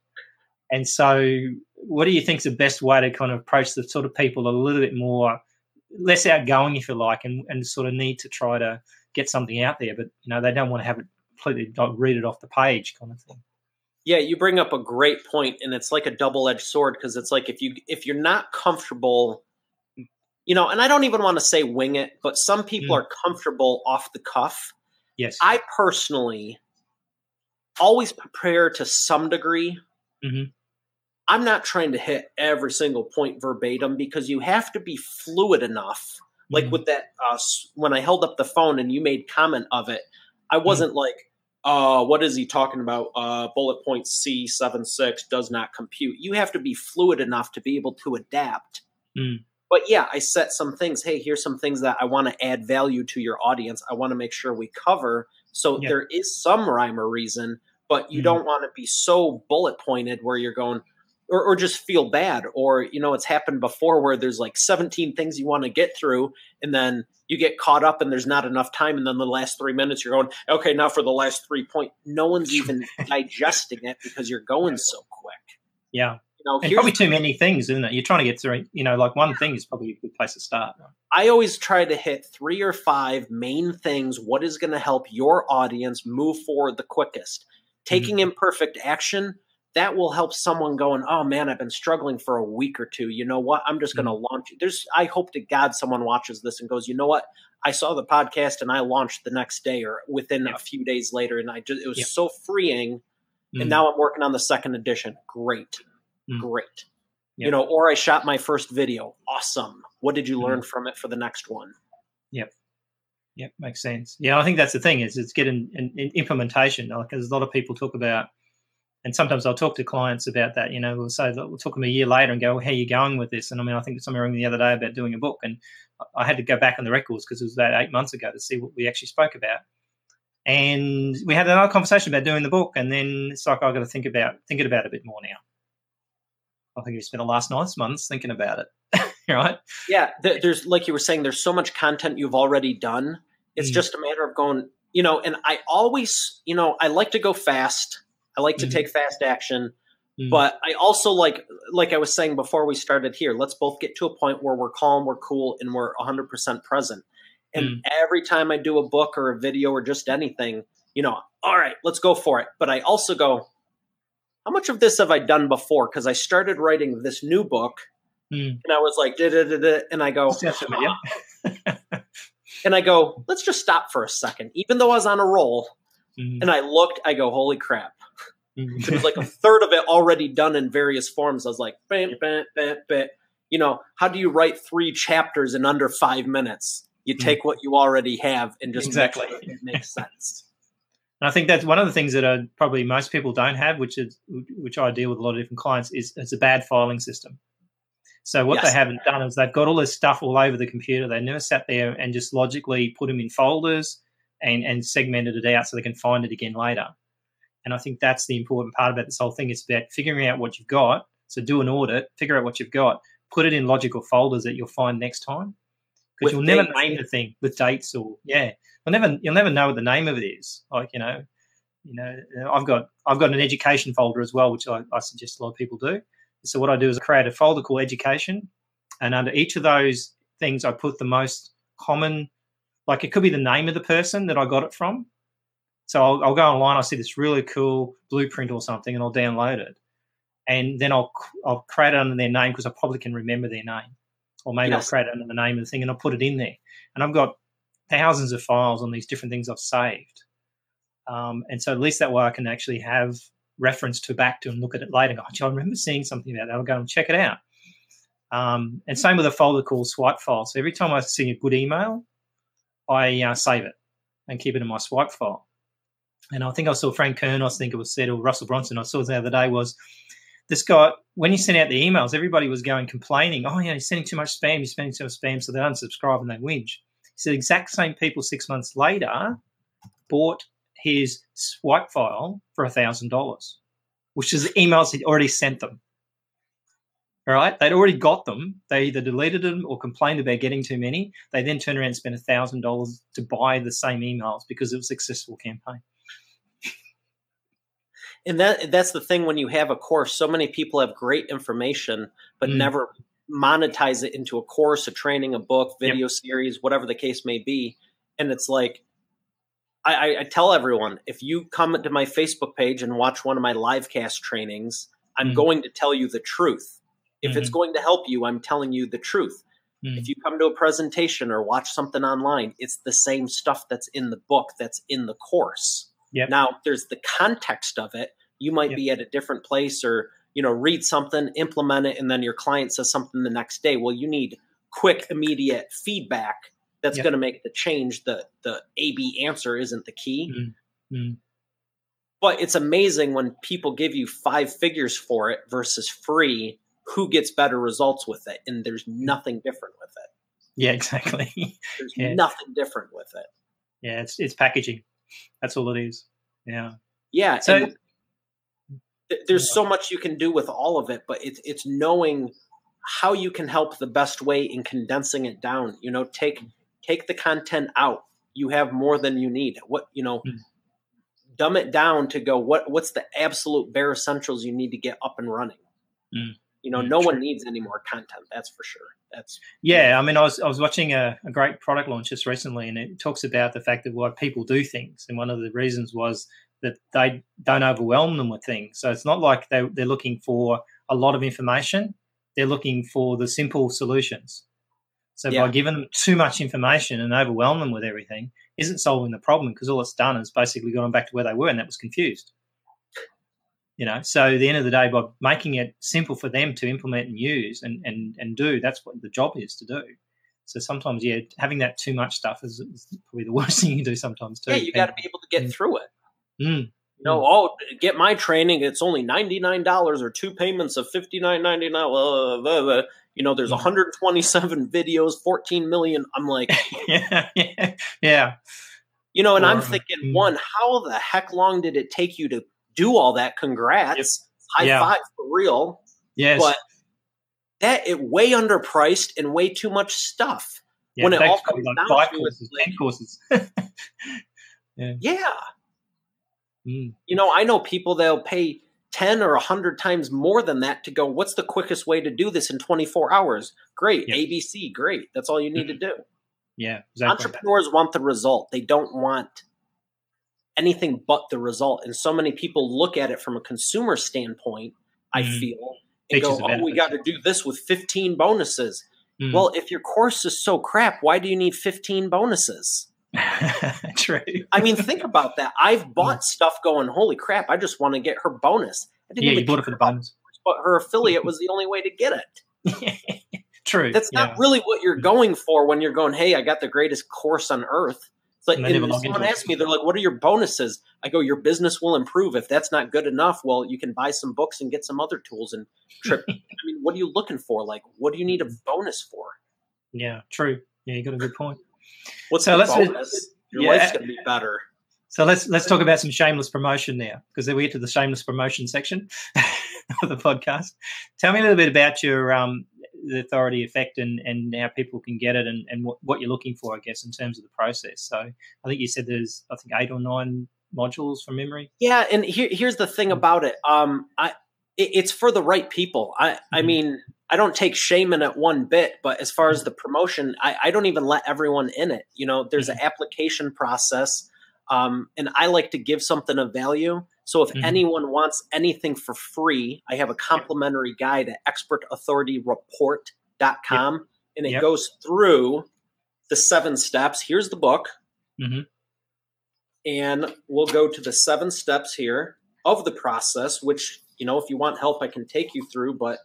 And so, what do you think is the best way to kind of approach the sort of people a little bit more less outgoing, if you like, and, and sort of need to try to get something out there, but you know they don't want to have it completely read it off the page, kind of thing. Yeah, you bring up a great point, and it's like a double edged sword because it's like if you if you're not comfortable, you know, and I don't even want to say wing it, but some people mm. are comfortable off the cuff. Yes, I personally always prepare to some degree. Mm-hmm. I'm not trying to hit every single point verbatim because you have to be fluid enough. Mm-hmm. Like with that, uh, when I held up the phone and you made comment of it, I mm-hmm. wasn't mm-hmm. like, uh, what is he talking about? Uh, bullet point C76 does not compute. You have to be fluid enough to be able to adapt. Mm. But yeah, I set some things. Hey, here's some things that I want to add value to your audience. I want to make sure we cover. So yeah. there is some rhyme or reason, but you mm. don't want to be so bullet pointed where you're going, or, or just feel bad or you know it's happened before where there's like 17 things you want to get through and then you get caught up and there's not enough time and then the last three minutes you're going okay now for the last three point no one's even digesting it because you're going so quick yeah you know, and probably too many things, isn't it? You're trying to get through, you know, like one thing is probably a good place to start. I always try to hit three or five main things. What is going to help your audience move forward the quickest? Taking mm-hmm. imperfect action that will help someone going, oh man, I've been struggling for a week or two. You know what? I'm just going to mm-hmm. launch. There's, I hope to God someone watches this and goes, you know what? I saw the podcast and I launched the next day or within a few days later, and I just it was so freeing. Mm. And now I'm working on the second edition. Great, mm. great. You know, or I shot my first video. Awesome. What did you learn mm. from it for the next one? Yep. Yep, makes sense. Yeah, I think that's the thing is it's getting in, in implementation. Like, there's a lot of people talk about and sometimes I'll talk to clients about that. You know, we'll say that we'll talk them a year later and go, well, "How are you going with this?" And I mean, I think somebody rang the other day about doing a book, and I had to go back on the records because it was about eight months ago to see what we actually spoke about. And we had another conversation about doing the book, and then it's like I've got to think about thinking about it a bit more now. I think we spent the last nine months thinking about it, right? Yeah, there's like you were saying, there's so much content you've already done. It's mm. just a matter of going, you know. And I always, you know, I like to go fast I like to mm-hmm. take fast action. Mm-hmm. But I also like, like I was saying before we started here, let's both get to a point where we're calm, we're cool, and we're 100% present. And mm. every time I do a book or a video or just anything, you know, all right, let's go for it. But I also go, how much of this have I done before? Because I started writing this new book mm. and I was like, and I go, and I go, let's just stop for a second. Even though I was on a roll, mm. and I looked, I go, holy crap. It was like a third of it already done in various forms. I was like, bam, bam, bam, bam. you know, how do you write three chapters in under five minutes? You mm-hmm. take what you already have and just exactly. make sure it makes sense. And I think that's one of the things that are probably most people don't have, which is which I deal with a lot of different clients, is it's a bad filing system. So what yes. they haven't done is they've got all this stuff all over the computer. They never sat there and just logically put them in folders and, and segmented it out so they can find it again later. And I think that's the important part about this whole thing. It's about figuring out what you've got. So do an audit, figure out what you've got, put it in logical folders that you'll find next time. Because you'll never name the thing with dates or yeah, you'll never you'll never know what the name of it is. Like you know, you know, I've got I've got an education folder as well, which I, I suggest a lot of people do. So what I do is I create a folder called education, and under each of those things, I put the most common, like it could be the name of the person that I got it from, so I'll, I'll, go online, I'll see this really cool blueprint or something, and I'll download it. And then I'll I'll create it under their name because I probably can remember their name, or maybe yes. I'll create it under the name of the thing and I'll put it in there. And I've got thousands of files on these different things I've saved, um, and so at least that way I can actually have reference to back to and look at it later. And go, I remember seeing something about that. I'll go and check it out. Um, and same with a folder called swipe file. So every time I see a good email, I uh, save it and keep it in my swipe file. And I think I saw Frank Kern, I think it was said, or Russell Brunson, I saw the other day was this guy, when he sent out the emails, everybody was going complaining, oh, yeah, he's sending too much spam, he's sending too much spam, so they unsubscribe and they whinge. He said, exact same people six months later bought his swipe file for a $1,000. which is the emails he'd already sent them. All right, they'd already got them. They either deleted them or complained about getting too many. They then turn around and thousand dollars to buy the same emails because it was a successful campaign. And that that's the thing when you have a course, so many people have great information, but mm. never monetize it into a course, a training, a book, video yep. series, whatever the case may be. And it's like I, I, tell everyone if you come to my Facebook page and watch one of my live cast trainings, I'm mm. going to tell you the truth. If mm-hmm. it's going to help you, I'm telling you the truth. Mm. If you come to a presentation or watch something online, it's the same stuff that's in the book that's in the course. Yep. Now, there's the context of it. You might yep. be at a different place or, you know, read something, implement it, and then your client says something the next day. Well, you need quick, immediate feedback that's yep. going to make the change. The the AB answer isn't the key. Mm-hmm. Mm-hmm. But it's amazing when people give you five figures for it versus free. Who gets better results with it? And there's mm. nothing different with it. Yeah, exactly. there's yeah. nothing different with it. Yeah, it's it's packaging. That's all it is. Yeah. Yeah. So th- there's so much you can do with all of it, but it's it's knowing how you can help the best way in condensing it down. You know, take take the content out. You have more than you need. What you know, mm. dumb it down to go. What what's the absolute bare essentials you need to get up and running? Mm. You know, no true. one needs any more content. That's for sure. That's yeah. I mean, I was I was watching a, a great product launch just recently, and it talks about the fact that why people do things, and one of the reasons was that they don't overwhelm them with things. So it's not like they they're looking for a lot of information; they're looking for the simple solutions. So yeah. by giving them too much information and overwhelm them with everything isn't solving the problem because all it's done is basically got them back to where they were and that was confused. You know, so at the end of the day, by making it simple for them to implement and use and, and, and do, that's what the job is to do. So sometimes, yeah, having that too much stuff is, is probably the worst thing you can do sometimes too. Yeah, you got to be able to get mm. through it. Mm. You know, oh, get my training. It's only ninety nine dollars or two payments of fifty nine ninety nine. You know, there's 127 videos, 14 million. I'm like, yeah, yeah, yeah. You know, and or, I'm thinking, mm. one, how the heck long did it take you to do all that? Congrats, high yeah. five for real. Yes, but that it way underpriced and way too much stuff. Yeah, when it all comes like down five to courses, it, ten courses. yeah. yeah. Mm. You know, I know people they'll pay 10 or 100 times more than that to go, what's the quickest way to do this in 24 hours? Great. Yep. ABC, great. That's all you need to do. Yeah. Exactly. Entrepreneurs want the result. They don't want anything but the result. And so many people look at it from a consumer standpoint, mm-hmm. I feel, and go, oh, we got to do this with 15 bonuses. Mm. Well, if your course is so crap, why do you need 15 bonuses? True. I mean, think about that. I've bought yeah. stuff going, holy crap, I just want to get her bonus. I didn't yeah, you bought it for the bonus. But her affiliate was the only way to get it. True. That's not yeah. really what you're going for when you're going, hey, I got the greatest course on earth. It's like, and someone asked me, they're like, what are your bonuses? I go, your business will improve. If that's not good enough, well, you can buy some books and get some other tools and trip. I mean, what are you looking for? Like, what do you need a bonus for? Yeah, true. Yeah, you got a good point. What's so let's bonus? Your yeah. life's gonna be better. So let's let's talk about some shameless promotion now, because then we get to the shameless promotion section of the podcast. Tell me a little bit about your um, the authority effect and, and how people can get it and, and what, what you're looking for, I guess, in terms of the process. So I think you said there's I think eight or nine modules from memory. Yeah, and here, here's the thing about it. Um, I it, it's for the right people. I I mm-hmm. mean I don't take shame in it one bit, but as far as the promotion, I, I don't even let everyone in it. You know, there's an mm-hmm. application process, um, and I like to give something of value. So if mm-hmm. anyone wants anything for free, I have a complimentary guide at expertauthorityreport.com, yep. and it yep. goes through the seven steps. Here's the book. Mm-hmm. And we'll go to the seven steps here of the process, which, you know, if you want help, I can take you through, but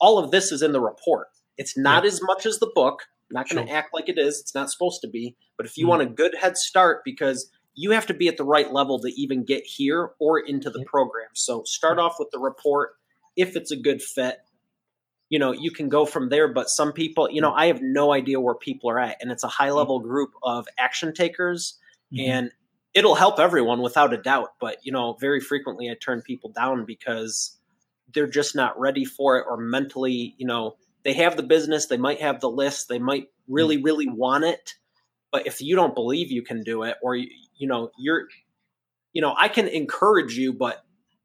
all of this is in the report. It's not as much as the book. I'm not going to sure. act like it is. It's not supposed to be. But if you mm. want a good head start, because you have to be at the right level to even get here or into the program. So start off with the report. If it's a good fit, you know, you can go from there. But some people, you know, I have no idea where people are at. And it's a high level group of action takers. Mm-hmm. And it'll help everyone without a doubt. But you know, very frequently I turn people down because they're just not ready for it or mentally, you know, they have the business, they might have the list, they might really, really want it. But if you don't believe you can do it, or you, know, you're, you know, I can encourage you, but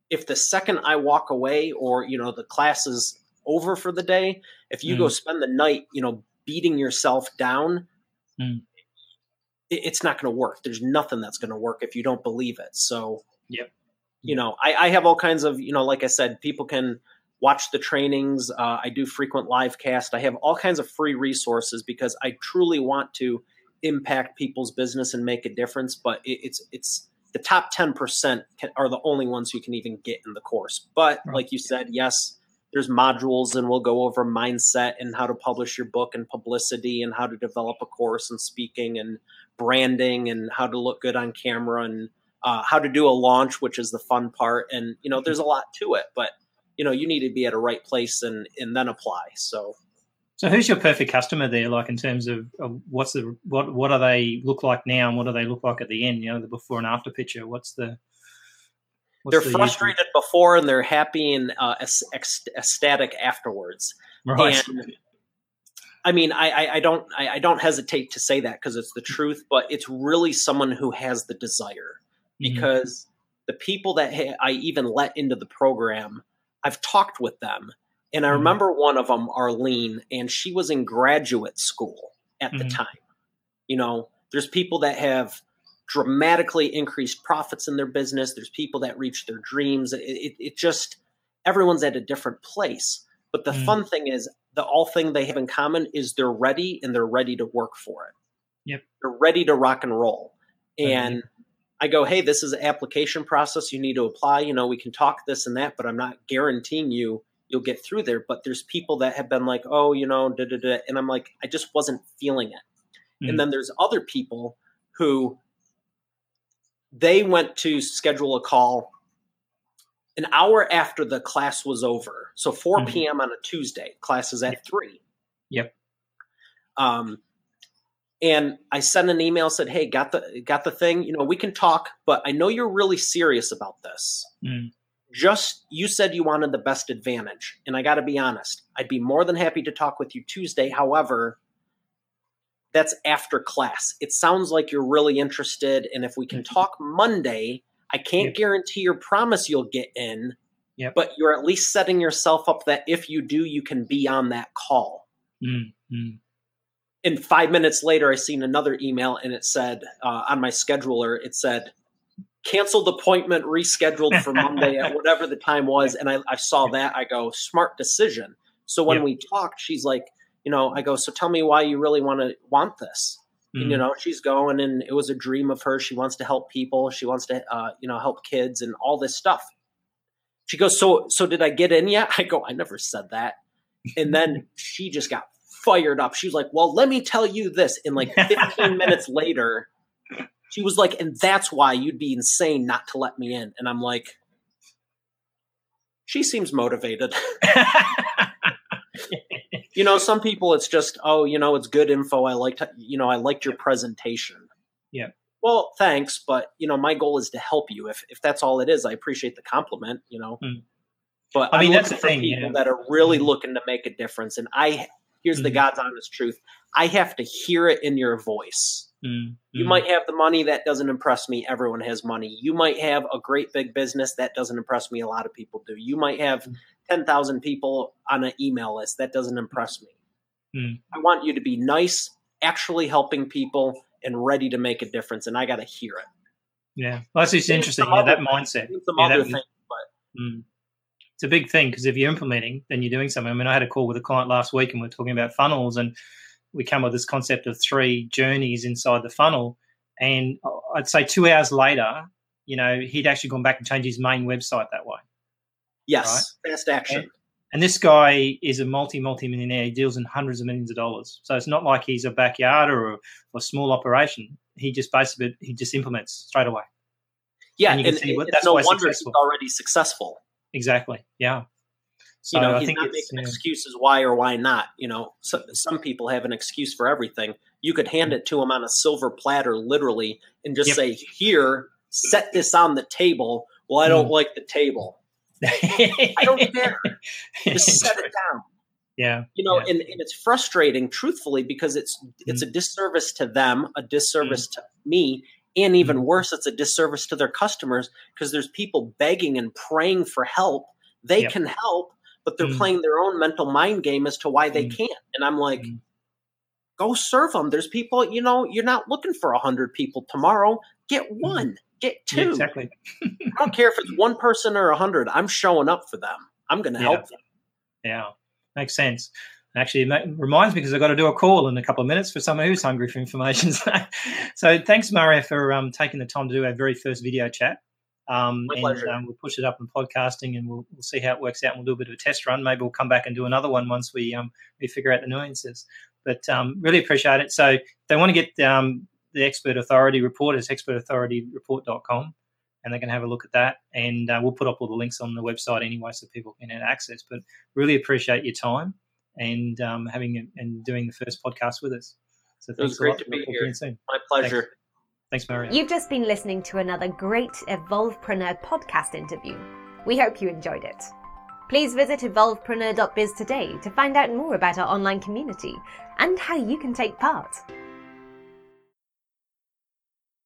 if the second I walk away or, you know, the class is over for the day, if you mm. go spend the night, you know, beating yourself down, mm. it, it's not going to work. There's nothing that's going to work if you don't believe it. So, yep. You know, I, I have all kinds of, you know, like I said, people can watch the trainings. Uh, I do frequent live cast. I have all kinds of free resources because I truly want to impact people's business and make a difference. But it, it's it's the top ten percent can, are the only ones who can even get in the course. But right. like you said, yes, there's modules, and we'll go over mindset and how to publish your book and publicity and how to develop a course and speaking and branding and how to look good on camera and uh, how to do a launch, which is the fun part. And you know, there's a lot to it, but you know you need to be at a right place and and then apply so so who's your perfect customer there like in terms of, of what's the what what do they look like now and what do they look like at the end you know the before and after picture what's the what's they're the frustrated before and they're happy and uh, ecstatic afterwards right and, I mean, I, I don't I, I, don't hesitate to say that because it's the truth, but it's really someone who has the desire. Mm-hmm. Because mm-hmm. the people that I even let into the program I've talked with them. And I mm-hmm. remember one of them, Arlene, and she was in graduate school at mm-hmm. the time. You know, there's people that have dramatically increased profits in their business. There's people that reach their dreams. It, it, it just, everyone's at a different place. But the mm-hmm. fun thing is, the all thing they have in common is they're ready and they're ready to work for it. Yep. They're ready to rock and roll. And I go, hey, this is an application process. You need to apply. You know, we can talk this and that, but I'm not guaranteeing you you'll get through there. But there's people that have been like, oh, you know, da da da, and I'm like, I just wasn't feeling it. Mm-hmm. And then there's other people who they went to schedule a call an hour after the class was over. So 4 mm-hmm. p.m. on a Tuesday. Class is at yep. three. Yep. Um, and I sent an email said, "Hey, got the got the thing. You know, we can talk, but I know you're really serious about this. Mm. Just you said you wanted the best advantage, and I got to be honest. I'd be more than happy to talk with you Tuesday. However, that's after class. It sounds like you're really interested, and if we can mm-hmm. talk Monday, I can't yep. guarantee your promise you'll get in. Yep. But you're at least setting yourself up that if you do, you can be on that call. Mm. Mm and five minutes later, I seen another email and it said uh, on my scheduler, it said canceled appointment rescheduled for Monday at whatever the time was. And I, I saw that. I go, smart decision. So when we talked, she's like, you know, I go, so tell me why you really want to want this. Mm-hmm. And, you mm-hmm. know, she's going and it was a dream of hers. She wants to help people. She wants to, uh, you know, help kids and all this stuff. She goes, so, so did I get in yet? I go, I never said that. And then she just got fired up. She was like, Well, let me tell you this. And like 15 minutes later, she was like, And that's why you'd be insane not to let me in. And I'm like, She seems motivated. you know, some people it's just, oh, you know, it's good info. I liked, you know, I liked your presentation. Yeah. Well, thanks, but you know, my goal is to help you. If if that's all it is, I appreciate the compliment. You know, mm. but I mean, I'm that's the thing. People that are really mm. looking to make a difference, and I Here's mm-hmm. the God's honest truth. I have to hear it in your voice. Mm-hmm. You might have the money that doesn't impress me. Everyone has money. You might have a great big business that doesn't impress me. A lot of people do. You might have mm. 10,000 people on an email list that doesn't impress me. Mm-hmm. I want you to be nice, actually helping people, and ready to make a difference. And I got to hear it. Yeah, well, that's just interesting. Yeah, that mindset. Yeah, other things, but. Mm it's a big thing because if you're implementing, then you're doing something. I mean, I had a call with a client last week and we are talking about funnels, and we come with this concept of three journeys inside the funnel. And I'd say two hours later, you know, he'd actually gone back and changed his main website that way. Yes, right? fast action. And, and this guy is a multi multi millionaire. He deals in hundreds of millions of dollars. So it's not like he's a backyard or a, or a small operation. He just basically he just implements straight away. Yeah, and, and it's no wonder successful. he's already successful. Exactly. Yeah. So you know, I he's not making yeah. excuses why or why not. You know, so, some people have an excuse for everything. you could hand it to him on a silver platter, literally, and just Yep. say, "Here, set this on the table." Well, I don't Mm. like the table. I don't care. Just set it down. Yeah. You know, yeah. and, and it's frustrating, truthfully, because it's it's a Mm. disservice to them, a disservice to me, and even Mm. worse, it's a disservice to their customers because there's people begging and praying for help. They Yep. can help, but they're Mm. playing their own mental mind game as to why they Mm. can't. And I'm like, Mm. go serve them. There's people, you know, you're not looking for a hundred people tomorrow. Get one, get two. Yeah, exactly. I don't care if it's one person or a hundred. I'm showing up for them. I'm going to Yeah. help them. Yeah, makes sense. Actually, it reminds me because I've got to do a call in a couple of minutes for someone who's hungry for information. So, so thanks, Mario, for um, taking the time to do our very first video chat. Um, My and pleasure. um, we'll push it up in podcasting, and we'll, we'll see how it works out. And we'll do a bit of a test run. Maybe we'll come back and do another one once we um, we figure out the nuances. But um, really appreciate it. So if they want to get um, the expert authority report, it's expertauthorityreport.com and they can have a look at that. And uh, we'll put up all the links on the website anyway, so people can have access. But really appreciate your time and um, having it and doing the first podcast with us. So It was thanks a great lot. to be here. My pleasure. Thanks, Mario. You've just been listening to another great Evolvepreneur podcast interview. We hope you enjoyed it. Please visit evolvepreneur.biz today to find out more about our online community and how you can take part.